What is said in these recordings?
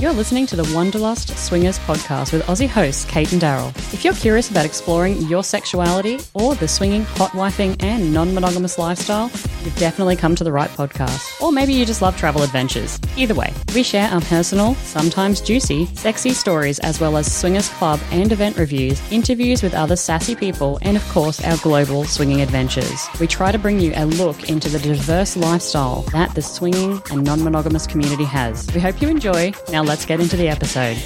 You're listening to the Wanderlust Swingers podcast with Aussie hosts Kate and Daryl. If you're curious about exploring your sexuality or the swinging, hot wifing, and non monogamous lifestyle, you've definitely come to the right podcast. Or maybe you just love travel adventures. Either way, we share our personal, sometimes juicy, sexy stories as well as swingers club and event reviews, interviews with other sassy people, and of course, our global swinging adventures. We try to bring you a look into the diverse lifestyle that the swinging and non monogamous community has. We hope you enjoy. Now let's get into the episode.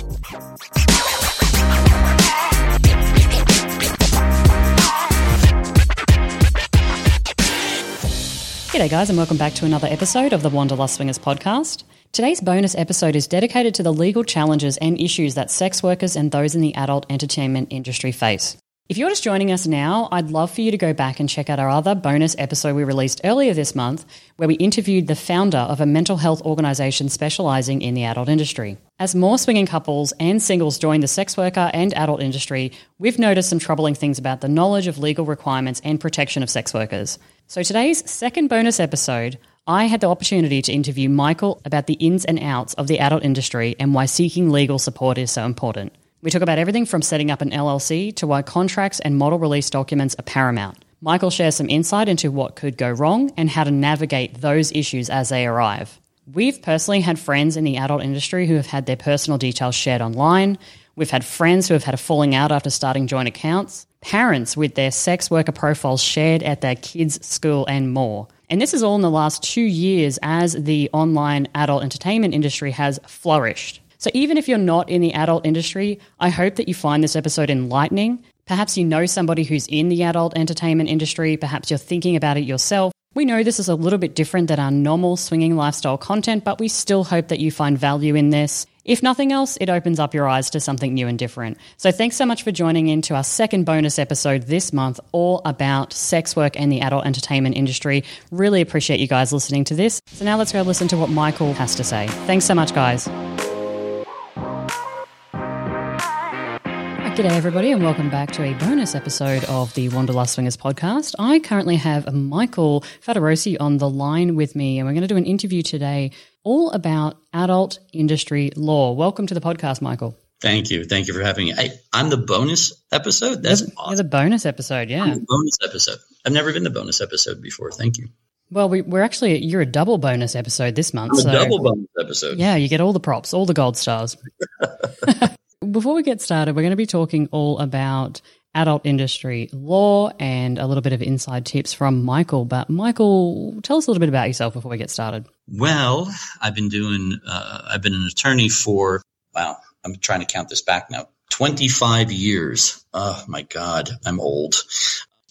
G'day, guys, and welcome back to another episode of the Wanderlust Swingers podcast. Today's bonus episode is dedicated to the legal challenges and issues that sex workers and those in the adult entertainment industry face. If you're just joining us now, I'd love for you to go back and check out our other bonus episode we released earlier this month, where we interviewed the founder of a mental health organisation specialising in the adult industry. As more swinging couples and singles join the sex worker and adult industry, we've noticed some troubling things about the knowledge of legal requirements and protection of sex workers. So today's second bonus episode, I had the opportunity to interview Michael about the ins and outs of the adult industry and why seeking legal support is so important. We talk about everything from setting up an LLC to why contracts and model release documents are paramount. Michael shares some insight into what could go wrong and how to navigate those issues as they arrive. We've personally had friends in the adult industry who have had their personal details shared online. We've had friends who have had a falling out after starting joint accounts, parents with their sex worker profiles shared at their kids' school, and more. And this is all in the last two years as the online adult entertainment industry has flourished. So even if you're not in the adult industry, I hope that you find this episode enlightening. Perhaps you know somebody who's in the adult entertainment industry, perhaps you're thinking about it yourself. We know this is a little bit different than our normal swinging lifestyle content, but we still hope that you find value in this. If nothing else, it opens up your eyes to something new and different. So thanks so much for joining in to our second bonus episode this month, all about sex work and the adult entertainment industry. Really appreciate you guys listening to this. So now let's go listen to what Michael has to say. Thanks so much, guys. G'day, everybody, and welcome back to a bonus episode of the Wanderlust Swingers podcast. I currently have Michael Fattorosi on the line with me, and we're going to do an interview today all about adult industry law. Welcome to the podcast, Michael. Thank you. Thank you for having me. I, am the bonus episode. That's you're, awesome. The bonus episode, yeah. bonus episode. I've never been the bonus episode before. Thank you. Well, we, are actually you're a double bonus episode this month. I'm a so, double bonus episode. Yeah, you get all the props, all the gold stars. Before we get started, we're going to be talking all about adult industry law and a little bit of inside tips from Michael. But Michael, tell us a little bit about yourself before we get started. Well, I've been doing, uh, I've been an attorney for, wow, I'm trying to count this back now, 25 years. Oh my God, I'm old.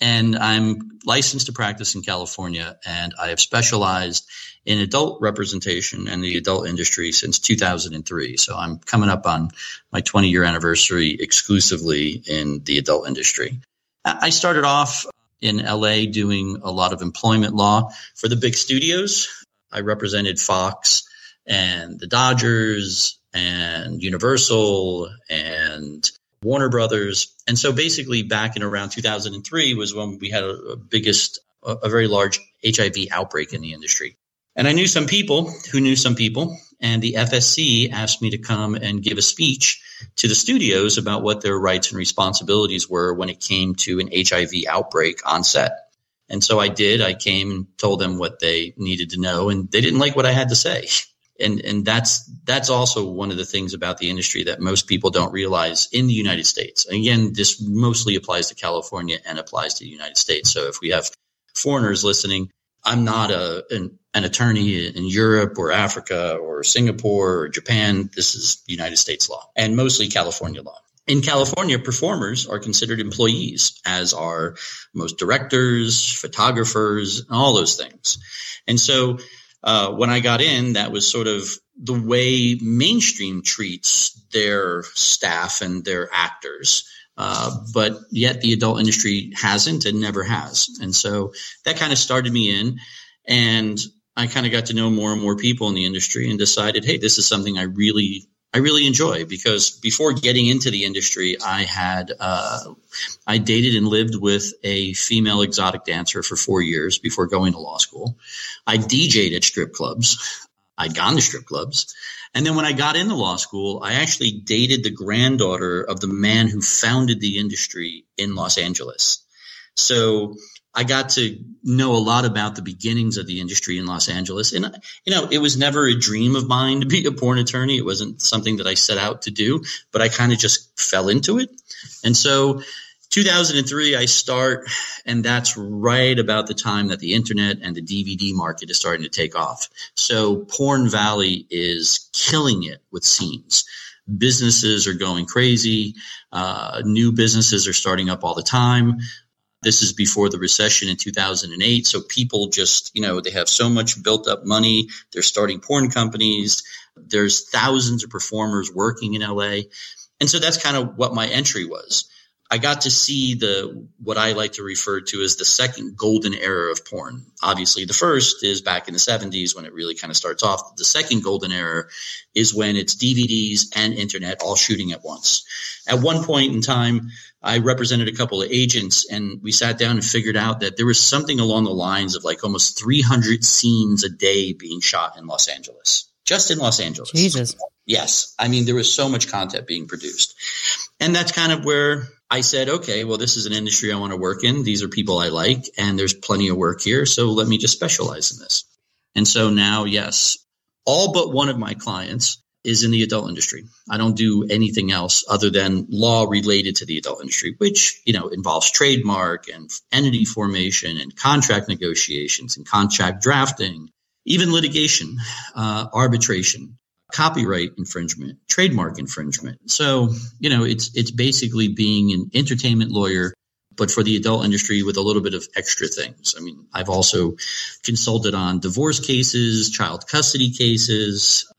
And I'm licensed to practice in California and I have specialized in adult representation and the adult industry since 2003. So I'm coming up on my 20 year anniversary exclusively in the adult industry. I started off in LA doing a lot of employment law for the big studios. I represented Fox and the Dodgers and Universal and Warner Brothers. And so basically back in around 2003 was when we had a, a biggest, a, a very large HIV outbreak in the industry. And I knew some people who knew some people, and the FSC asked me to come and give a speech to the studios about what their rights and responsibilities were when it came to an HIV outbreak on set. And so I did. I came and told them what they needed to know, and they didn't like what I had to say. And and that's that's also one of the things about the industry that most people don't realize in the United States. Again, this mostly applies to California and applies to the United States. So if we have foreigners listening, I'm not a an, an, attorney in Europe or Africa or Singapore or Japan. This is United States law and mostly California law. In California, performers are considered employees, as are most directors, photographers, and all those things. And so, uh, when I got in, that was sort of the way mainstream treats their staff and their actors. Uh, but yet the adult industry hasn't and never has. And so that kind of started me in. And I kind of got to know more and more people in the industry and decided, hey, this is something I really, I really enjoy because before getting into the industry, I had, uh, I dated and lived with a female exotic dancer for four years before going to law school. I DJ'd at strip clubs. I'd gone to strip clubs. And then when I got into law school, I actually dated the granddaughter of the man who founded the industry in Los Angeles. So I got to know a lot about the beginnings of the industry in Los Angeles. And, you know, it was never a dream of mine to be a porn attorney. It wasn't something that I set out to do, but I kind of just fell into it. And so 2003, I start, and that's right about the time that the internet and the DVD market is starting to take off. So Porn Valley is killing it with scenes. Businesses are going crazy. Uh, new businesses are starting up all the time. This is before the recession in 2008. So people just, you know, they have so much built up money. They're starting porn companies. There's thousands of performers working in LA. And so that's kind of what my entry was. I got to see the what I like to refer to as the second golden era of porn. Obviously, the first is back in the 70s when it really kind of starts off. The second golden era is when it's DVDs and internet all shooting at once. At one point in time, I represented a couple of agents and we sat down and figured out that there was something along the lines of like almost 300 scenes a day being shot in Los Angeles. Just in Los Angeles. Jesus. Yes. I mean, there was so much content being produced. And that's kind of where I said, okay, well, this is an industry I want to work in. These are people I like, and there's plenty of work here. So let me just specialize in this. And so now, yes, all but one of my clients is in the adult industry. I don't do anything else other than law related to the adult industry, which, you know, involves trademark and entity formation and contract negotiations and contract drafting, even litigation, uh, arbitration copyright infringement, trademark infringement. So, you know, it's it's basically being an entertainment lawyer but for the adult industry with a little bit of extra things. I mean, I've also consulted on divorce cases, child custody cases,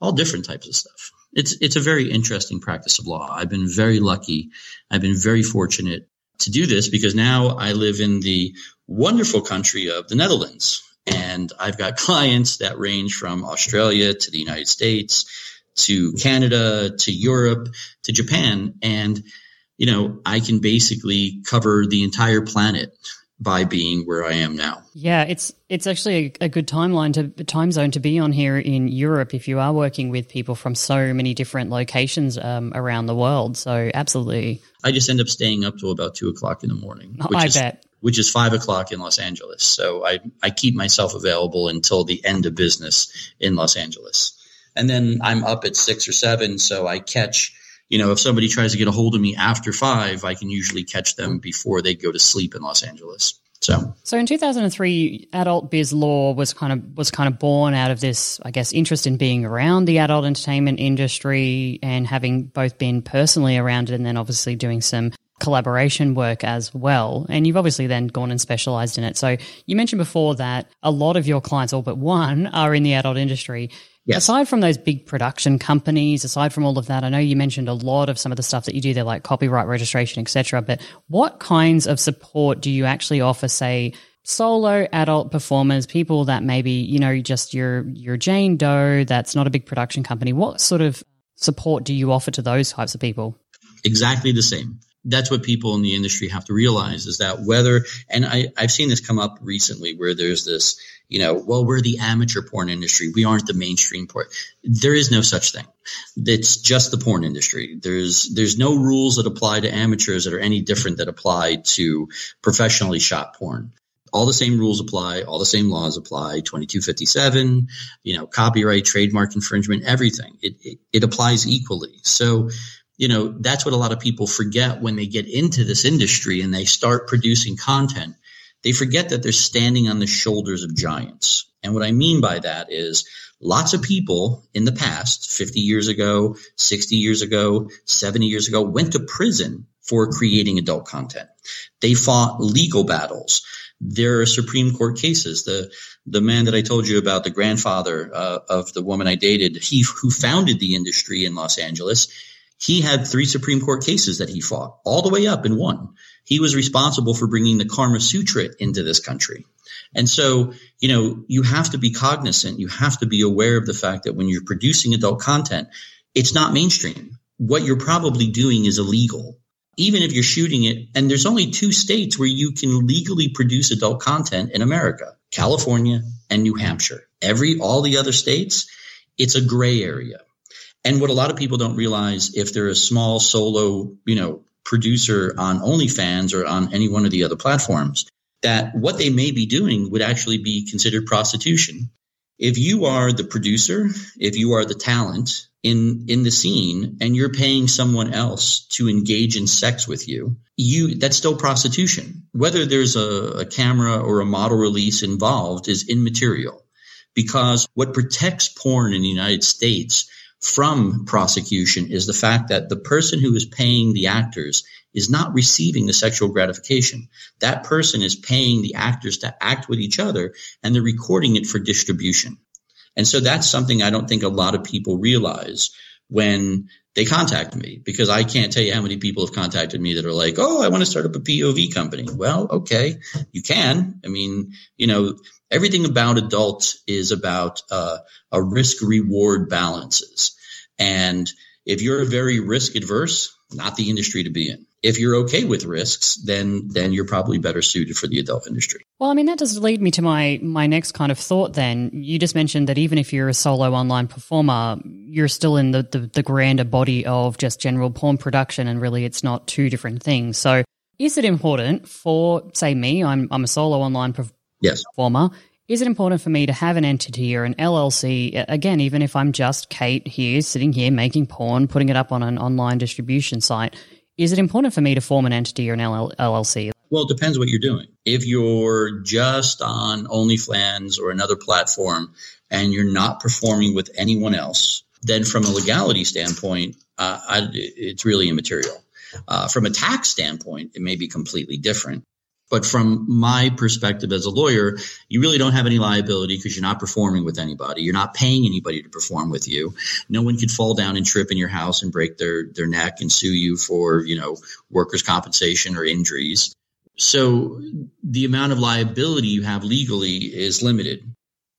all different types of stuff. It's it's a very interesting practice of law. I've been very lucky. I've been very fortunate to do this because now I live in the wonderful country of the Netherlands. And I've got clients that range from Australia to the United States to Canada to Europe to Japan. And, you know, I can basically cover the entire planet by being where I am now. Yeah, it's it's actually a, a, good timeline to time zone to be on here in Europe if you are working with people from so many different locations um, around the world. So absolutely, I just end up staying up till about two o'clock in the morning. I is, bet which is five o'clock in Los Angeles. So I, I keep myself available until the end of business in Los Angeles. And then I'm up at six or seven. So I catch, you know, if somebody tries to get a hold of me after five, I can usually catch them before they go to sleep in Los Angeles. So, so in 2003, adult biz law was kind of was kind of born out of this, I guess, interest in being around the adult entertainment industry and having both been personally around it, and then obviously doing some collaboration work as well. And you've obviously then gone and specialized in it. So you mentioned before that a lot of your clients, all but one, are in the adult industry. Yes. Aside from those big production companies, aside from all of that, I know you mentioned a lot of some of the stuff that you do there, like copyright registration, etc. But what kinds of support do you actually offer, say, solo adult performers, people that maybe you know just your your Jane Doe, that's not a big production company? What sort of support do you offer to those types of people? Exactly the same that's what people in the industry have to realize is that whether, and I, I've seen this come up recently where there's this, you know, well, we're the amateur porn industry. We aren't the mainstream porn. There is no such thing. It's just the porn industry. There's, there's no rules that apply to amateurs that are any different that apply to professionally shot porn all the same rules apply, all the same laws apply, 2257, you know, copyright, trademark infringement, everything. It, it, it, applies equally. So you know, that's what a lot of people forget when they get into this industry and they start producing content. They forget that they're standing on the shoulders of giants. And what I mean by that is lots of people in the past, 50 years ago, 60 years ago, 70 years ago, went to prison for creating adult content. They fought legal battles. There are Supreme Court cases. The the man that I told you about, the grandfather uh, of the woman I dated, he who founded the industry in Los Angeles, he had three Supreme Court cases that he fought all the way up and won. He was responsible for bringing the Karma Sutra into this country. And so, you know, you have to be cognizant. You have to be aware of the fact that when you're producing adult content, it's not mainstream. What you're probably doing is illegal. even if you're shooting it, and there's only two states where you can legally produce adult content in America, California and New Hampshire. Every, all the other states, it's a gray area. And what a lot of people don't realize if they're a small solo, you know, producer on OnlyFans or on any one of the other platforms, that what they may be doing would actually be considered prostitution. If you are the producer, if you are the talent in, in the scene and you're paying someone else to engage in sex with you, you, that's still prostitution. Whether there's a, a camera or a model release involved is immaterial because what protects porn in the United States from prosecution is the fact that the person who is paying the actors is not receiving the sexual gratification. That person is paying the actors to act with each other and they're recording it for distribution. And so that's something I don't think a lot of people realize when they contact me because I can't tell you how many people have contacted me that are like, Oh, I want to start up a POV company. Well, okay, you can. I mean, you know, everything about adults is about uh, a risk reward balances. And if you're very risk adverse, not the industry to be in. If you're okay with risks, then then you're probably better suited for the adult industry. Well, I mean that does lead me to my my next kind of thought. Then you just mentioned that even if you're a solo online performer, you're still in the the, the grander body of just general porn production, and really it's not two different things. So, is it important for say me? I'm I'm a solo online performer. Yes. performer is it important for me to have an entity or an LLC? Again, even if I'm just Kate here, sitting here making porn, putting it up on an online distribution site, is it important for me to form an entity or an LLC? Well, it depends what you're doing. If you're just on OnlyFans or another platform and you're not performing with anyone else, then from a legality standpoint, uh, I, it's really immaterial. Uh, from a tax standpoint, it may be completely different. But from my perspective as a lawyer, you really don't have any liability because you're not performing with anybody. You're not paying anybody to perform with you. No one could fall down and trip in your house and break their, their neck and sue you for, you know, workers' compensation or injuries. So the amount of liability you have legally is limited.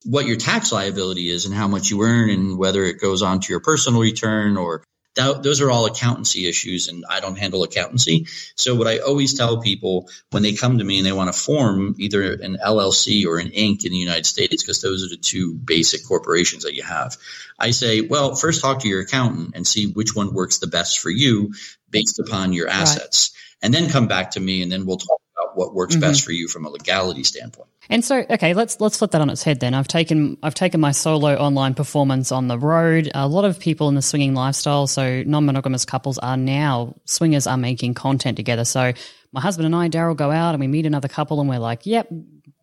What your tax liability is and how much you earn and whether it goes on to your personal return or that, those are all accountancy issues and I don't handle accountancy. So what I always tell people when they come to me and they want to form either an LLC or an Inc. in the United States, because those are the two basic corporations that you have. I say, well, first talk to your accountant and see which one works the best for you based upon your assets. Right. And then come back to me and then we'll talk about what works mm-hmm. best for you from a legality standpoint. And so, okay, let's let's flip that on its head. Then I've taken I've taken my solo online performance on the road. A lot of people in the swinging lifestyle, so non-monogamous couples, are now swingers are making content together. So my husband and I, Daryl, go out and we meet another couple, and we're like, "Yep,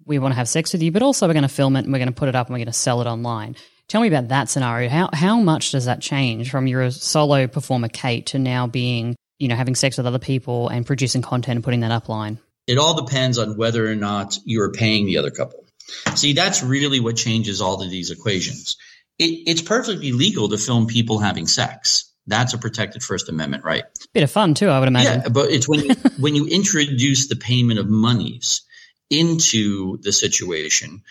we want to have sex with you, but also we're going to film it and we're going to put it up and we're going to sell it online." Tell me about that scenario. How how much does that change from your solo performer Kate to now being you know having sex with other people and producing content and putting that up line? It all depends on whether or not you're paying the other couple. See, that's really what changes all of these equations. It, it's perfectly legal to film people having sex. That's a protected First Amendment right. Bit of fun too, I would imagine. Yeah, but it's when you, when you introduce the payment of monies into the situation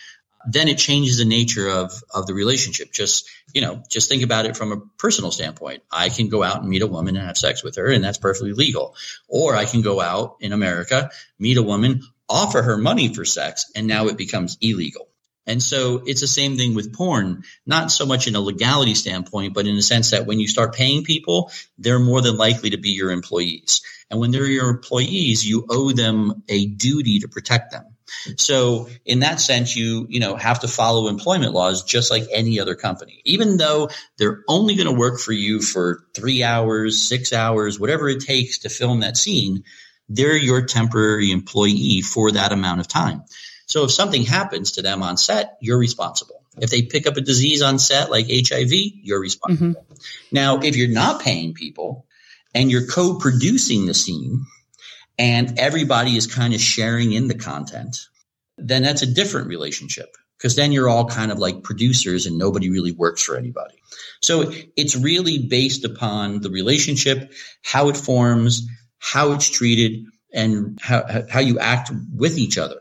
then it changes the nature of of the relationship. Just you know, just think about it from a personal standpoint. I can go out and meet a woman and have sex with her, and that's perfectly legal. Or I can go out in America, meet a woman, offer her money for sex, and now it becomes illegal. And so it's the same thing with porn, not so much in a legality standpoint, but in the sense that when you start paying people, they're more than likely to be your employees. And when they're your employees, you owe them a duty to protect them. So in that sense, you, you know, have to follow employment laws just like any other company, even though they're only going to work for you for three hours, six hours, whatever it takes to film that scene. They're your temporary employee for that amount of time. So if something happens to them on set, you're responsible. If they pick up a disease on set like HIV, you're responsible. Mm-hmm. Now, if you're not paying people and you're co-producing the scene, and everybody is kind of sharing in the content, then that's a different relationship because then you're all kind of like producers and nobody really works for anybody. So it's really based upon the relationship, how it forms, how it's treated, and how, how you act with each other.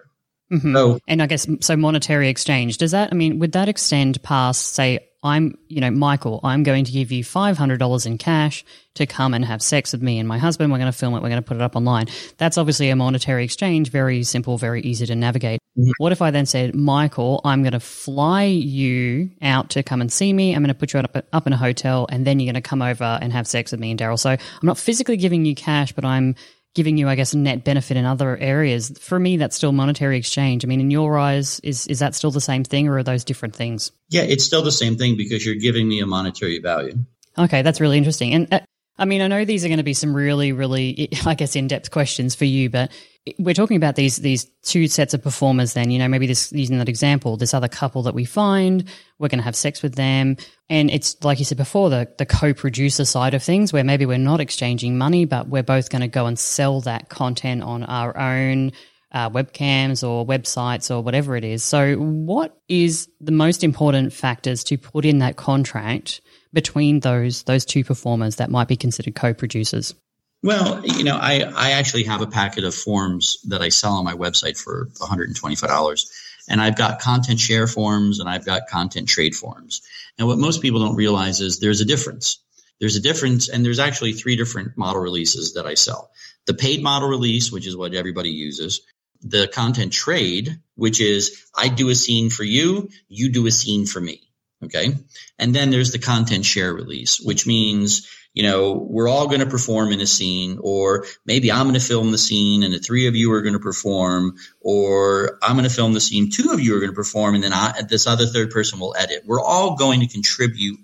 Mm-hmm. So, and I guess so monetary exchange does that? I mean, would that extend past say I'm, you know, Michael, I'm going to give you $500 in cash to come and have sex with me and my husband. We're going to film it. We're going to put it up online. That's obviously a monetary exchange, very simple, very easy to navigate. Mm-hmm. What if I then said, Michael, I'm going to fly you out to come and see me. I'm going to put you up, up in a hotel and then you're going to come over and have sex with me and Daryl. So I'm not physically giving you cash, but I'm giving you, I guess, a net benefit in other areas. For me, that's still monetary exchange. I mean, in your eyes, is is that still the same thing, or are those different things? Yeah, it's still the same thing because you're giving me a monetary value. Okay, that's really interesting. And uh, I mean, I know these are going to be some really, really, I guess, in depth questions for you, but we're talking about these these two sets of performers. Then you know, maybe this using that example, this other couple that we find, we're going to have sex with them, and it's like you said before, the the co-producer side of things, where maybe we're not exchanging money, but we're both going to go and sell that content on our own. Uh, webcams or websites or whatever it is. So, what is the most important factors to put in that contract between those those two performers that might be considered co-producers? Well, you know, I, I actually have a packet of forms that I sell on my website for $125. And I've got content share forms and I've got content trade forms. And what most people don't realize is there's a difference. There's a difference, and there's actually three different model releases that I sell. The paid model release, which is what everybody uses, the content trade, which is I do a scene for you, you do a scene for me. Okay. And then there's the content share release, which means, you know, we're all going to perform in a scene, or maybe I'm going to film the scene and the three of you are going to perform, or I'm going to film the scene, two of you are going to perform, and then I, this other third person will edit. We're all going to contribute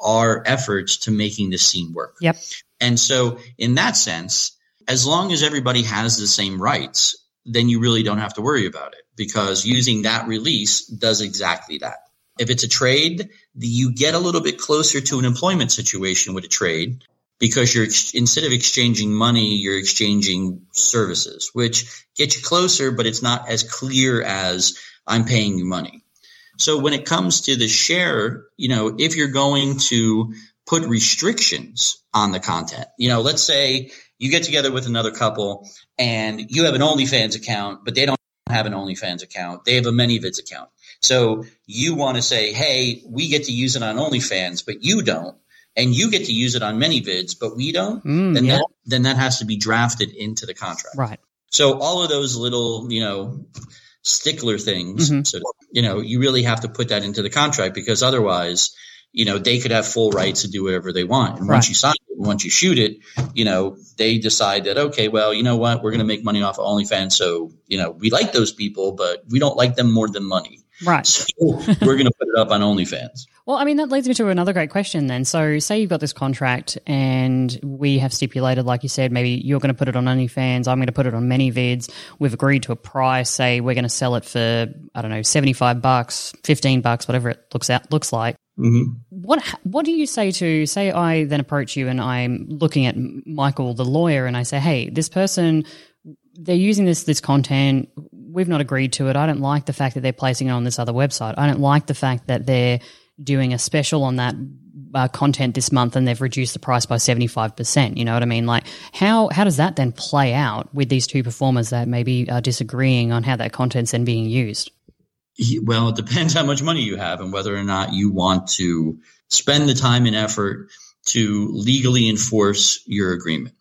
our efforts to making this scene work. Yep. And so, in that sense, as long as everybody has the same rights, then you really don't have to worry about it because using that release does exactly that. If it's a trade, you get a little bit closer to an employment situation with a trade because you're instead of exchanging money, you're exchanging services, which gets you closer, but it's not as clear as I'm paying you money. So when it comes to the share, you know, if you're going to put restrictions on the content, you know, let's say you get together with another couple and you have an OnlyFans account, but they don't have an OnlyFans account. They have a ManyVids account. So you want to say, hey, we get to use it on OnlyFans, but you don't. And you get to use it on ManyVids, but we don't. Mm, then, yeah. that, then that has to be drafted into the contract. Right. So all of those little, you know, stickler things. Mhm. So, you know, you really have to put that into the contract because otherwise, you know, they could have full rights to do whatever they want. And once you sign it, once you shoot it, you know, they decide that, okay, well, you know what, we're going to make money off of OnlyFans. So, you know, we like those people, but we don't like them more than money. Right. So we're going to put it up on OnlyFans. Well, I mean, that leads me to another great question then. So, say you've got this contract and we have stipulated, like you said, maybe you're going to put it on OnlyFans, I'm going to put it on ManyVids. We've agreed to a price. Say we're going to sell it for, I don't know, 75 bucks, 15 bucks, whatever it looks out, looks like. hmm What what do you say to say I then approach you and I'm looking at Michael the lawyer and I say, "Hey, this person they're using this this content. We've not agreed to it. I don't like the fact that they're placing it on this other website. I don't like the fact that they're doing a special on that uh, content this month and they've reduced the price by 75%. You know what I mean? Like how how does that then play out with these two performers that maybe are disagreeing on how that content's then being used? Well, it depends how much money you have and whether or not you want to spend the time and effort to legally enforce your agreement.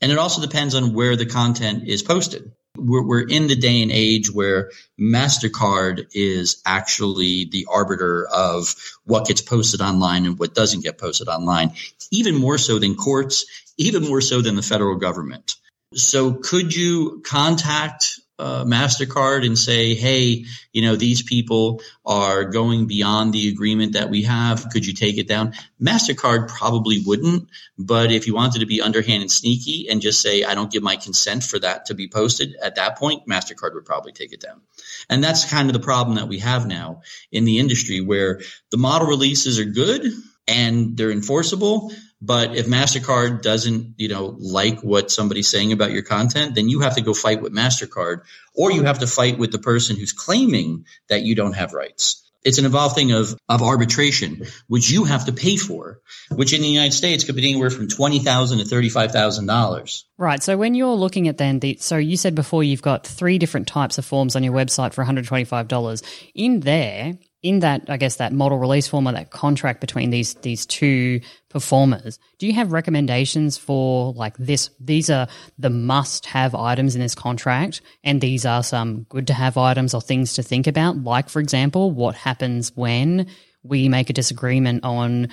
And it also depends on where the content is posted. We're, we're in the day and age where MasterCard is actually the arbiter of what gets posted online and what doesn't get posted online, even more so than courts, even more so than the federal government. So could you contact uh, MasterCard and say, hey, you know, these people are going beyond the agreement that we have. Could you take it down? MasterCard probably wouldn't. But if you wanted to be underhand and sneaky and just say, I don't give my consent for that to be posted, at that point, MasterCard would probably take it down. And that's kind of the problem that we have now in the industry where the model releases are good and they're enforceable. But if MasterCard doesn't, you know, like what somebody's saying about your content, then you have to go fight with MasterCard or you have to fight with the person who's claiming that you don't have rights. It's an involved thing of, of arbitration, which you have to pay for, which in the United States could be anywhere from 20,000 to $35,000. Right. So when you're looking at then the so you said before you've got three different types of forms on your website for $125. In there, in that, I guess, that model release form or that contract between these these two performers, do you have recommendations for like this? These are the must have items in this contract, and these are some good to have items or things to think about. Like, for example, what happens when we make a disagreement on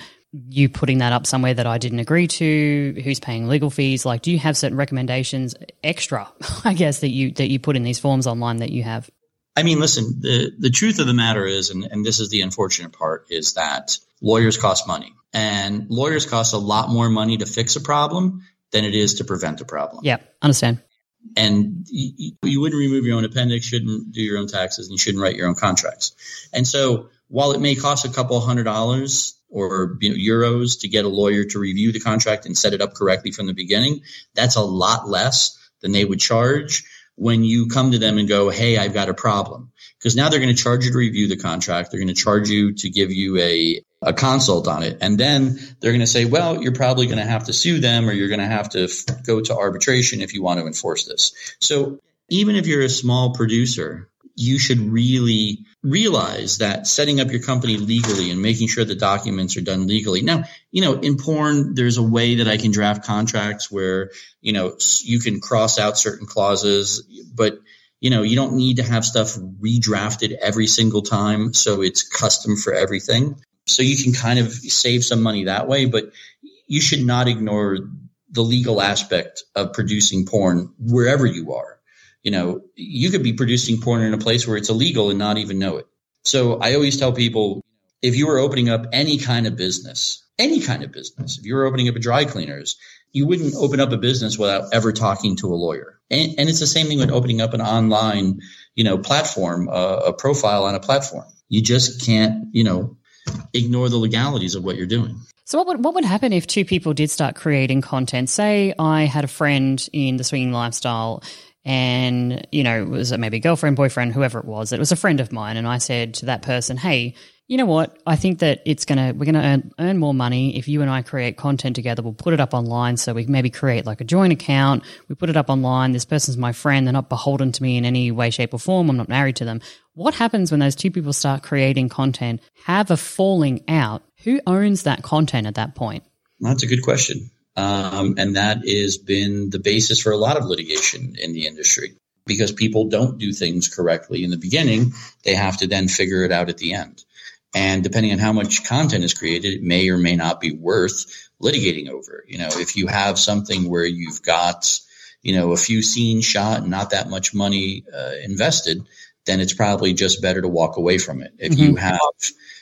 you putting that up somewhere that I didn't agree to, who's paying legal fees? Like, do you have certain recommendations extra, I guess, that you that you put in these forms online that you have? I mean, listen, the, the truth of the matter is, and, and this is the unfortunate part, is that lawyers cost money. And lawyers cost a lot more money to fix a problem than it is to prevent a problem. Yeah, understand. And you, you wouldn't remove your own appendix, shouldn't do your own taxes, and you shouldn't write your own contracts. And so while it may cost a couple hundred dollars or you know, euros to get a lawyer to review the contract and set it up correctly from the beginning, that's a lot less than they would charge when you come to them and go, Hey, I've got a problem. Because now they're going to charge you to review the contract. They're going to charge you to give you a, a consult on it. And then they're going to say, well, you're probably going to have to sue them or you're going to have to f- go to arbitration if you want to enforce this. So even if you're a small producer, you should really realize that setting up your company legally and making sure the documents are done legally. Now, you know, in porn, there's a way that I can draft contracts where, you know, you can cross out certain clauses, but you know, you don't need to have stuff redrafted every single time. So it's custom for everything. So you can kind of save some money that way, but you should not ignore the legal aspect of producing porn wherever you are you know, you could be producing porn in a place where it's illegal and not even know it. So I always tell people if you were opening up any kind of business, any kind of business, if you were opening up a dry cleaners, you wouldn't open up a business without ever talking to a lawyer. And, and it's the same thing with opening up an online, you know, platform, uh, a profile on a platform. You just can't, you know, ignore the legalities of what you're doing. So what would what would happen if two people did start creating content? Say I had a friend in the swinging lifestyle and you know was it maybe girlfriend boyfriend whoever it was it was a friend of mine. And i said to that person hey you know what? I think that it's going to we're going to earn, earn more money if you and i create content together. We'll put it up online so we maybe create like a joint account. We put it up online. This person's my friend. They're not beholden to me in any way shape or form. I'm not married to them. What happens when those two people start creating content have a falling out? Who owns that content at that point? That's a good question um, and that has been the basis for a lot of litigation in the industry because people don't do things correctly in the beginning. They have to then figure it out at the end. And depending on how much content is created, it may or may not be worth litigating over. You know, if you have something where you've got, you know, a few scenes shot and not that much money uh, invested, then it's probably just better to walk away from it. If mm-hmm. you have,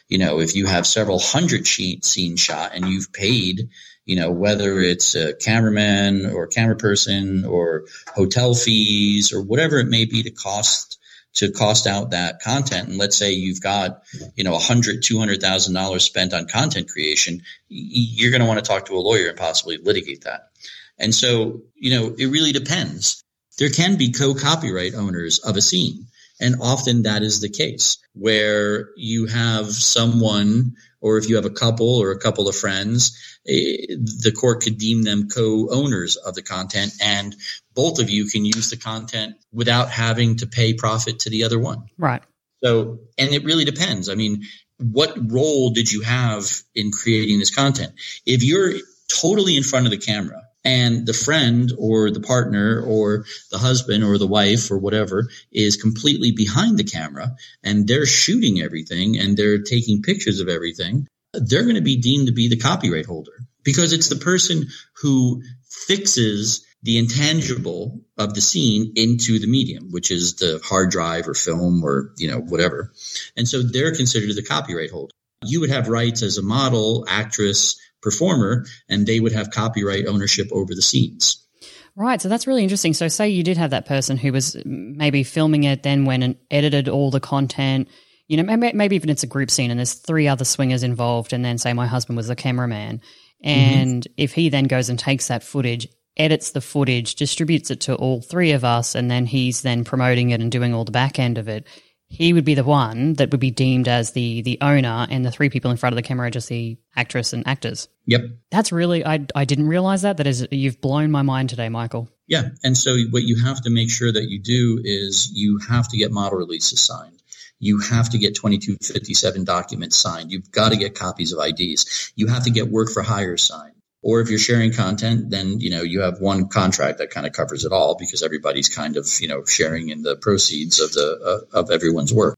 you know, if you have several hundred sheet scenes shot and you've paid you know, whether it's a cameraman or camera person or hotel fees or whatever it may be to cost to cost out that content. And let's say you've got, you know, a hundred, two hundred thousand dollars spent on content creation. You're going to want to talk to a lawyer and possibly litigate that. And so, you know, it really depends. There can be co-copyright owners of a scene. And often that is the case where you have someone or if you have a couple or a couple of friends, the court could deem them co-owners of the content and both of you can use the content without having to pay profit to the other one. Right. So, and it really depends. I mean, what role did you have in creating this content? If you're totally in front of the camera and the friend or the partner or the husband or the wife or whatever is completely behind the camera and they're shooting everything and they're taking pictures of everything, they're going to be deemed to be the copyright holder because it's the person who fixes the intangible of the scene into the medium, which is the hard drive or film or, you know, whatever. And so they're considered the copyright holder. You would have rights as a model, actress, performer, and they would have copyright ownership over the scenes. Right. So that's really interesting. So, say you did have that person who was maybe filming it, then went and edited all the content. You know, maybe, maybe even it's a group scene and there's three other swingers involved, and then say my husband was the cameraman. Mm-hmm. And mm-hmm. if he then goes and takes that footage, edits the footage, distributes it to all three of us, and then he's then promoting it and doing all the back end of it, he would be the one that would be deemed as the the owner, and the three people in front of the camera are just the actress and actors. Yep, that's really I I didn't realize that. That is you've blown my mind today, Michael. Yeah, and so what you have to make sure that you do is you have to get model releases signed. You have to get 2257 documents signed. You've got to get copies of IDs. You have to get work for hire signed. Or if you're sharing content, then, you know, you have one contract that kind of covers it all because everybody's kind of, you know, sharing in the proceeds of the, uh, of everyone's work.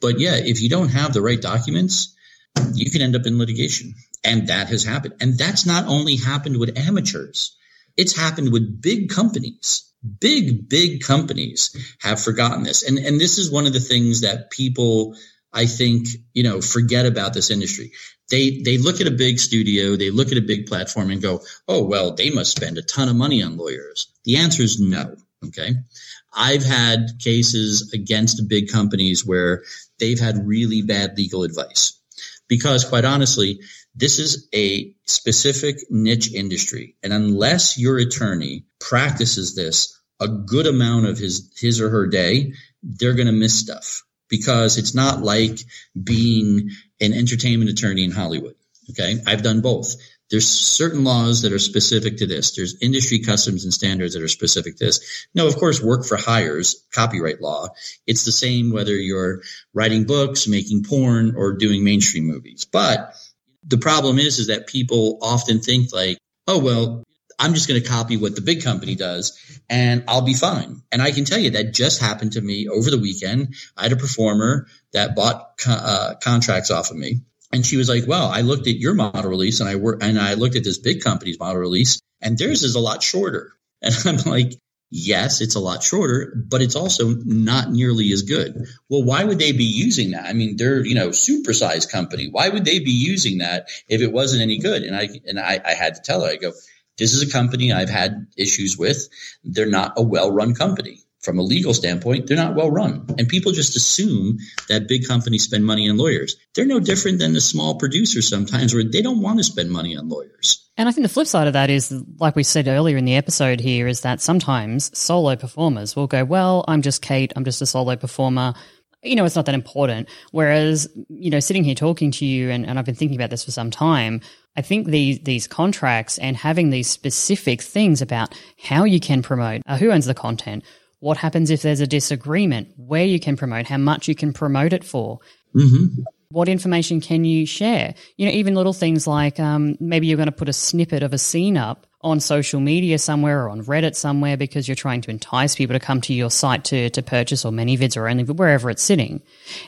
But yeah, if you don't have the right documents, you can end up in litigation. And that has happened. And that's not only happened with amateurs. It's happened with big companies. Big, big companies have forgotten this. And, and this is one of the things that people, I think, you know, forget about this industry they they look at a big studio, they look at a big platform and go, "Oh, well, they must spend a ton of money on lawyers." The answer is no, okay? I've had cases against big companies where they've had really bad legal advice. Because quite honestly, this is a specific niche industry, and unless your attorney practices this a good amount of his his or her day, they're going to miss stuff because it's not like being an entertainment attorney in Hollywood. Okay. I've done both. There's certain laws that are specific to this. There's industry customs and standards that are specific to this. Now, of course, work for hires, copyright law. It's the same whether you're writing books, making porn, or doing mainstream movies. But the problem is, is that people often think like, oh, well, I'm just going to copy what the big company does and I'll be fine. And I can tell you that just happened to me over the weekend. I had a performer that bought co- uh, contracts off of me. And she was like, well, I looked at your model release and I work, and I looked at this big company's model release and theirs is a lot shorter. And I'm like, yes, it's a lot shorter, but it's also not nearly as good. Well, why would they be using that? I mean, they're, you know, supersized company. Why would they be using that if it wasn't any good? And I, and I, I had to tell her, I go, this is a company I've had issues with. They're not a well run company. From a legal standpoint, they're not well run. And people just assume that big companies spend money on lawyers. They're no different than the small producers sometimes where they don't want to spend money on lawyers. And I think the flip side of that is, like we said earlier in the episode here, is that sometimes solo performers will go, Well, I'm just Kate, I'm just a solo performer you know, it's not that important. Whereas, you know, sitting here talking to you, and, and I've been thinking about this for some time, I think these these contracts and having these specific things about how you can promote, uh, who owns the content, what happens if there's a disagreement, where you can promote, how much you can promote it for. Mm-hmm. What information can you share? You know, even little things like um, maybe you're going to put a snippet of a scene up on social media somewhere or on Reddit somewhere because you're trying to entice people to come to your site to, to purchase or ManyVids or OnlyVid, wherever it's sitting.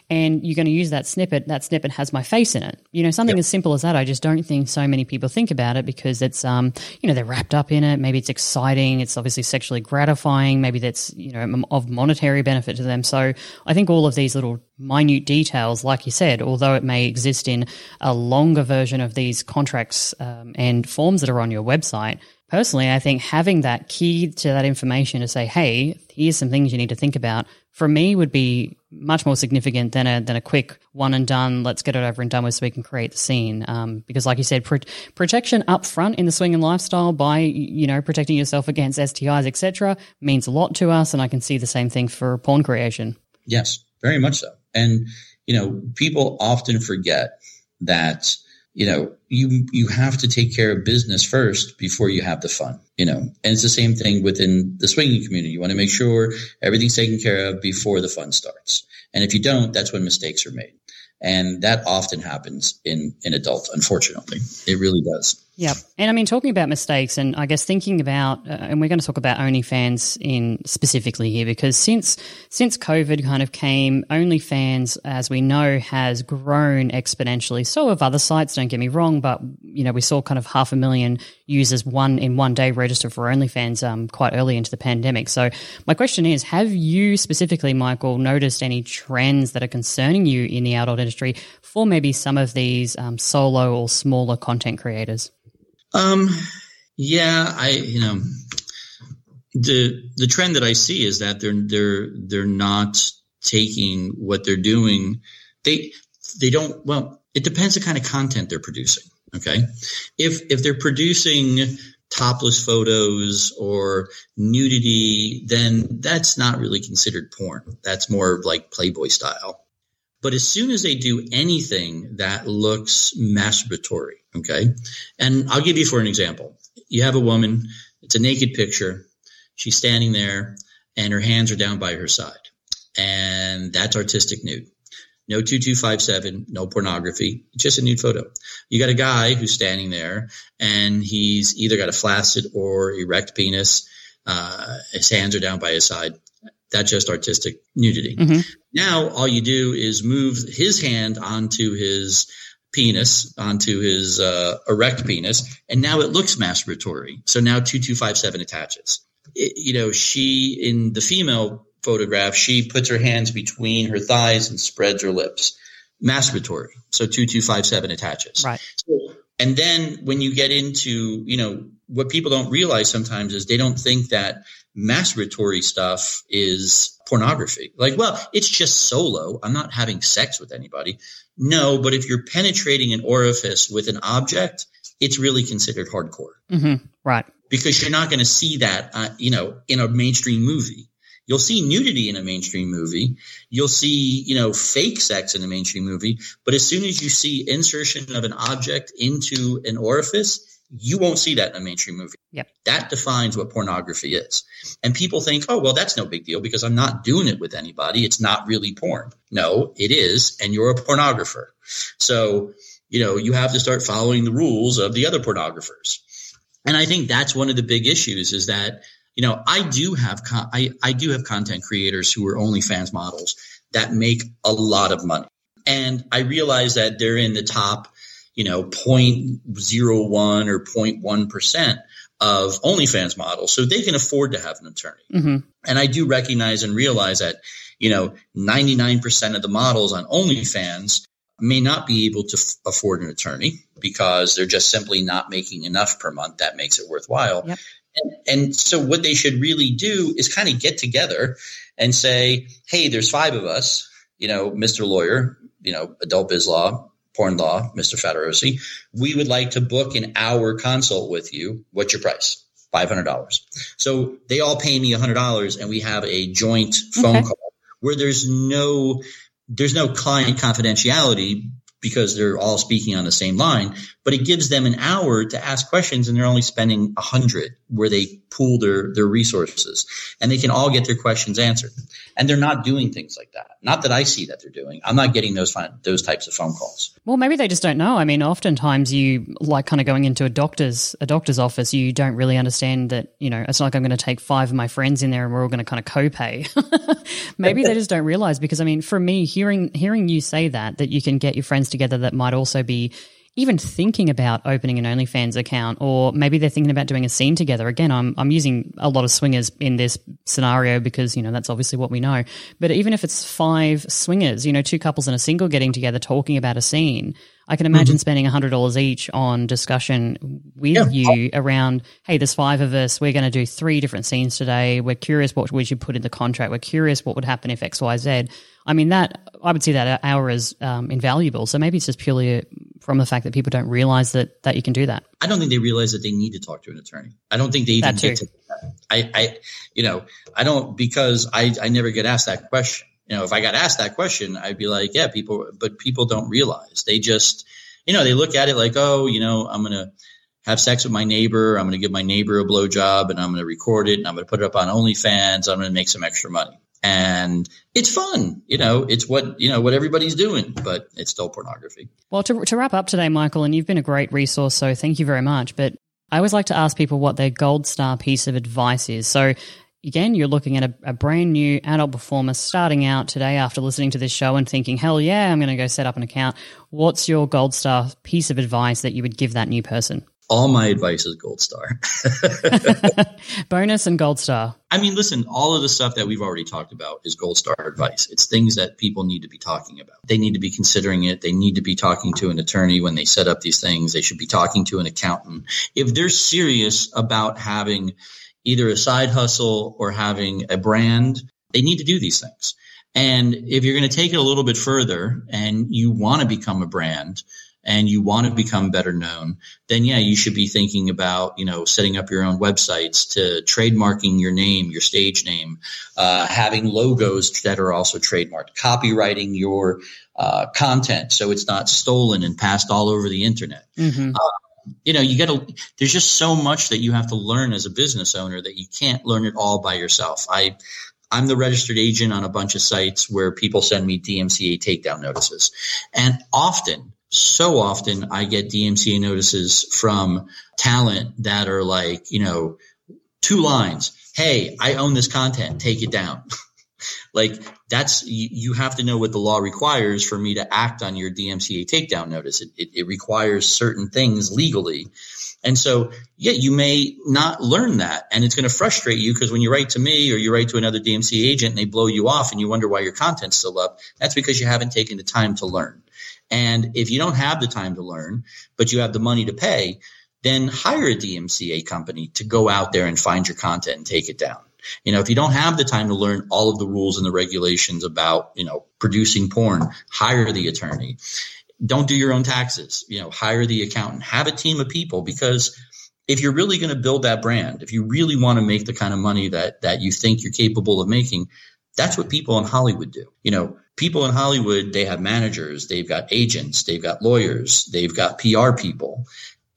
And you're going to use that snippet. That snippet has my face in it. You know, something yep. as simple as that. I just don't think so many people think about it because it's, um, you know, they're wrapped up in it. Maybe it's exciting. It's obviously sexually gratifying. Maybe that's, you know, of monetary benefit to them. So I think all of these little minute details, like you said, although it may exist in a longer version of these contracts um, and forms that are on your website, personally, I think having that key to that information to say, hey, here's some things you need to think about, for me would be much more significant than a than a quick one and done. Let's get it over and done with, so we can create the scene. Um, because, like you said, pro- protection up front in the swinging lifestyle by you know protecting yourself against STIs, etc., means a lot to us, and I can see the same thing for porn creation. Yes, very much so. And you know, people often forget that you know, you you have to take care of business first before you have the fun. You know, and it's the same thing within the swinging community. You want to make sure everything's taken care of before the fun starts. And if you don't, that's when mistakes are made. And that often happens in in adult, unfortunately. It really does. Yep. And I mean, talking about mistakes, and I guess thinking about, uh, and we're going to talk about OnlyFans in specifically here because since since COVID kind of came, OnlyFans, as we know, has grown exponentially. So have other sites. Don't get me wrong, but you know, we saw kind of half a million users one in one day register for OnlyFans um, quite early into the pandemic. So my question is, have you specifically, Michael, noticed any trends that are concerning you in the adult industry for maybe some of these um, solo or smaller content creators? Um, yeah, I you know the the trend that I see is that they're they're they're not taking what they're doing. They they don't. Well, it depends the kind of content they're producing. Okay, if if they're producing topless photos or nudity, then that's not really considered porn. That's more like Playboy style. But as soon as they do anything that looks masturbatory, okay, and I'll give you for an example. You have a woman, it's a naked picture. She's standing there and her hands are down by her side. And that's artistic nude. no 2257, no pornography, just a nude photo. You got a guy who's standing there and he's either got a flaccid or erect penis. Uh, his hands are down by his side. That's just artistic nudity. Mm-hmm. Now all you do is move his hand onto his penis, onto his uh, erect penis, and now it looks masturbatory. So now 2257 attaches. It, you know, she in the female photograph, she puts her hands between her thighs and spreads her lips. Masturbatory. So 2257 attaches. Right. So, and then when you get into, you know, what people don't realize sometimes is they don't think that masturbatory stuff is pornography. Like, well, it's just solo. I'm not having sex with anybody. No, but if you're penetrating an orifice with an object, it's really considered hardcore. Mm-hmm. Right. Because you're not going to see that, uh, you know, in a mainstream movie. You'll see nudity in a mainstream movie. You'll see, you know, fake sex in a mainstream movie. But as soon as you see insertion of an object into an orifice, you won't see that in a mainstream movie. Yep. That defines what pornography is. And people think, oh, well, that's no big deal because I'm not doing it with anybody. It's not really porn. No, it is. And you're a pornographer. So, you know, you have to start following the rules of the other pornographers. And I think that's one of the big issues is that, you know, I do have, con- I, I do have content creators who are OnlyFans models that make a lot of money. And I realize that they're in the top you know, 0.01 or 0.1% of OnlyFans models. So they can afford to have an attorney. Mm-hmm. And I do recognize and realize that, you know, 99% of the models on OnlyFans may not be able to f- afford an attorney because they're just simply not making enough per month that makes it worthwhile. Yep. And, and so what they should really do is kind of get together and say, Hey, there's five of us, you know, Mr. Lawyer, you know, adult biz law, porn law, Mr. Fattorosi, we would like to book an hour consult with you. What's your price? $500. So they all pay me $100 and we have a joint phone okay. call where there's no, there's no client confidentiality because they're all speaking on the same line, but it gives them an hour to ask questions and they're only spending a hundred where they pool their, their resources and they can all get their questions answered. And they're not doing things like that. Not that I see that they're doing. I'm not getting those those types of phone calls. Well, maybe they just don't know. I mean, oftentimes you like kind of going into a doctor's a doctor's office, you don't really understand that, you know, it's not like I'm going to take five of my friends in there and we're all going to kind of co-pay. maybe they just don't realize because I mean, for me hearing hearing you say that that you can get your friends together that might also be even thinking about opening an OnlyFans account, or maybe they're thinking about doing a scene together. Again, I'm I'm using a lot of swingers in this scenario because you know that's obviously what we know. But even if it's five swingers, you know, two couples and a single getting together talking about a scene, I can imagine mm-hmm. spending hundred dollars each on discussion with yeah. you around. Hey, there's five of us. We're going to do three different scenes today. We're curious what we should put in the contract. We're curious what would happen if X, Y, Z. I mean, that I would see that hour as um, invaluable. So maybe it's just purely from the fact that people don't realize that that you can do that. I don't think they realize that they need to talk to an attorney. I don't think they even get to that. I, I, you know, I don't because I, I never get asked that question. You know, if I got asked that question, I'd be like, yeah, people, but people don't realize. They just, you know, they look at it like, oh, you know, I'm going to have sex with my neighbor. I'm going to give my neighbor a blowjob and I'm going to record it and I'm going to put it up on OnlyFans. I'm going to make some extra money and it's fun. You know, it's what you know what everybody's doing, but it's still pornography. Well, to to wrap up today, Michael, and you've been a great resource, so thank you very much. But I always like to ask people what their gold star piece of advice is. So. Again, you're looking at a, a brand new adult performer starting out today after listening to this show and thinking, hell yeah, I'm going to go set up an account. What's your gold star piece of advice that you would give that new person? All my advice is gold star. Bonus and gold star. I mean, listen, all of the stuff that we've already talked about is gold star advice. It's things that people need to be talking about. They need to be considering it. They need to be talking to an attorney when they set up these things. They should be talking to an accountant. If they're serious about having either a side hustle or having a brand, they need to do these things. And if you're going to take it a little bit further and you want to become a brand, and you want to become better known, then yeah, you should be thinking about, you know, setting up your own websites to trademarking your name, your stage name, uh, having logos that are also trademarked, copyrighting your uh, content so it's not stolen and passed all over the internet. Mm-hmm. Uh, you know, you got to, there's just so much that you have to learn as a business owner that you can't learn it all by yourself. I, I'm the registered agent on a bunch of sites where people send me DMCA takedown notices. And often, so often, I get DMCA notices from talent that are like, you know, two lines. Hey, I own this content. Take it down. like that's you, you, have to know what the law requires for me to act on your DMCA takedown notice. It, it, it requires certain things legally. And so, yeah, you may not learn that and it's going to frustrate you because when you write to me or you write to another DMCA agent and they blow you off and you wonder why your content's still up, that's because you haven't taken the time to learn. And if you don't have the time to learn, but you have the money to pay, then hire a DMCA company to go out there and find your content and take it down. You know, if you don't have the time to learn all of the rules and the regulations about, you know, producing porn, hire the attorney. Don't do your own taxes. You know, hire the accountant. Have a team of people because if you're really going to build that brand, if you really want to make the kind of money that that you think you're capable of making, that's what people in Hollywood do. You know, people in Hollywood, they have managers, they've got agents, they've got lawyers, they've got PR people.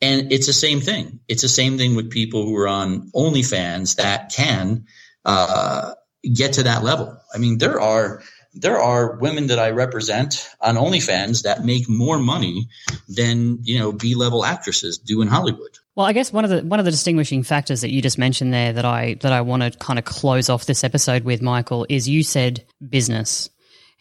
And it's the same thing. It's the same thing with people who are on OnlyFans that can uh, get to that level. I mean, there are there are women that I represent on OnlyFans that make more money than you know B level actresses do in Hollywood. Well, I guess one of the one of the distinguishing factors that you just mentioned there that I that I want to kind of close off this episode with, Michael, is you said business.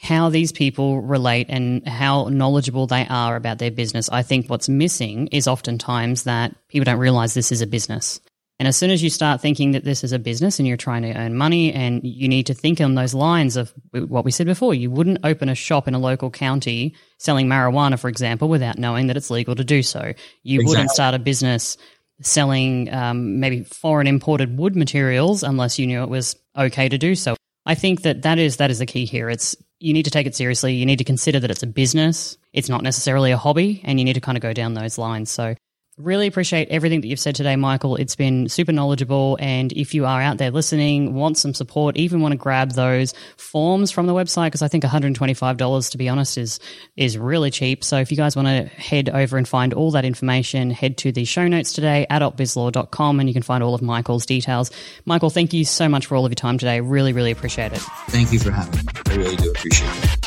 How these people relate and how knowledgeable they are about their business. I think what's missing is oftentimes that people don't realize this is a business. And as soon as you start thinking that this is a business and you're trying to earn money and you need to think on those lines of what we said before, you wouldn't open a shop in a local county selling marijuana, for example, without knowing that it's legal to do so. You exactly. wouldn't start a business selling um, maybe foreign imported wood materials unless you knew it was okay to do so. I think that that is that is the key here. It's you need to take it seriously. You need to consider that it's a business. It's not necessarily a hobby, and you need to kind of go down those lines. So Really appreciate everything that you've said today, Michael. It's been super knowledgeable. And if you are out there listening, want some support, even want to grab those forms from the website, because I think $125, to be honest, is, is really cheap. So if you guys want to head over and find all that information, head to the show notes today, adultbizlaw.com, and you can find all of Michael's details. Michael, thank you so much for all of your time today. Really, really appreciate it. Thank you for having me. I really do appreciate it.